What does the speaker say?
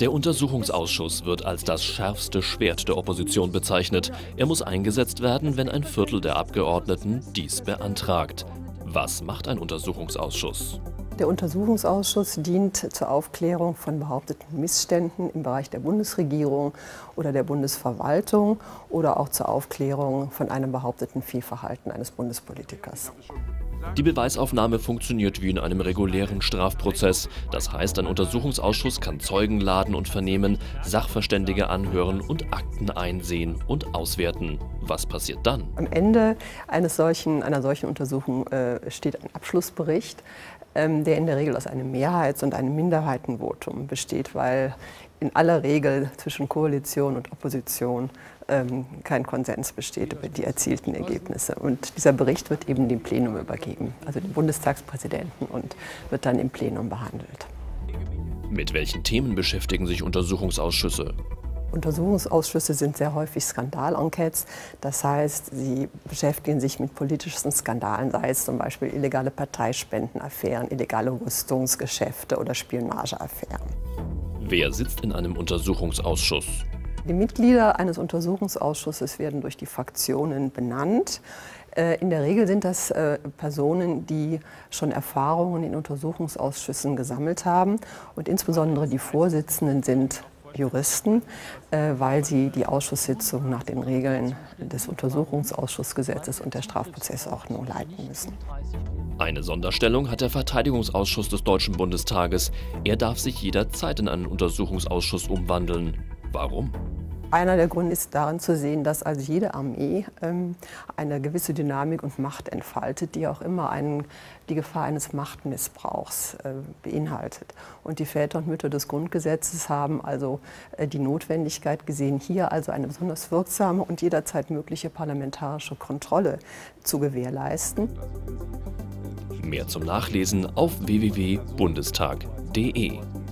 Der Untersuchungsausschuss wird als das schärfste Schwert der Opposition bezeichnet. Er muss eingesetzt werden, wenn ein Viertel der Abgeordneten dies beantragt. Was macht ein Untersuchungsausschuss? Der Untersuchungsausschuss dient zur Aufklärung von behaupteten Missständen im Bereich der Bundesregierung oder der Bundesverwaltung oder auch zur Aufklärung von einem behaupteten Fehlverhalten eines Bundespolitikers. Die Beweisaufnahme funktioniert wie in einem regulären Strafprozess. Das heißt, ein Untersuchungsausschuss kann Zeugen laden und vernehmen, Sachverständige anhören und Akten einsehen und auswerten. Was passiert dann? Am Ende eines solchen, einer solchen Untersuchung äh, steht ein Abschlussbericht, ähm, der in der Regel aus einem Mehrheits- und einem Minderheitenvotum besteht, weil in aller Regel zwischen Koalition und Opposition ähm, kein Konsens besteht über die erzielten Ergebnisse. Und dieser Bericht wird eben dem Plenum übergeben, also dem Bundestagspräsidenten, und wird dann im Plenum behandelt. Mit welchen Themen beschäftigen sich Untersuchungsausschüsse? Untersuchungsausschüsse sind sehr häufig Skandalenquetes. Das heißt, sie beschäftigen sich mit politischen Skandalen, sei es zum Beispiel illegale Parteispendenaffären, illegale Rüstungsgeschäfte oder Spionageaffären. Wer sitzt in einem Untersuchungsausschuss? Die Mitglieder eines Untersuchungsausschusses werden durch die Fraktionen benannt. Äh, in der Regel sind das äh, Personen, die schon Erfahrungen in Untersuchungsausschüssen gesammelt haben. Und insbesondere die Vorsitzenden sind Juristen, äh, weil sie die Ausschusssitzung nach den Regeln des Untersuchungsausschussgesetzes und der Strafprozessordnung leiten müssen. Eine Sonderstellung hat der Verteidigungsausschuss des Deutschen Bundestages. Er darf sich jederzeit in einen Untersuchungsausschuss umwandeln. Warum? Einer der Gründe ist darin zu sehen, dass also jede Armee ähm, eine gewisse Dynamik und Macht entfaltet, die auch immer einen, die Gefahr eines Machtmissbrauchs äh, beinhaltet. Und die Väter und Mütter des Grundgesetzes haben also äh, die Notwendigkeit gesehen, hier also eine besonders wirksame und jederzeit mögliche parlamentarische Kontrolle zu gewährleisten. Mehr zum Nachlesen auf www.bundestag.de.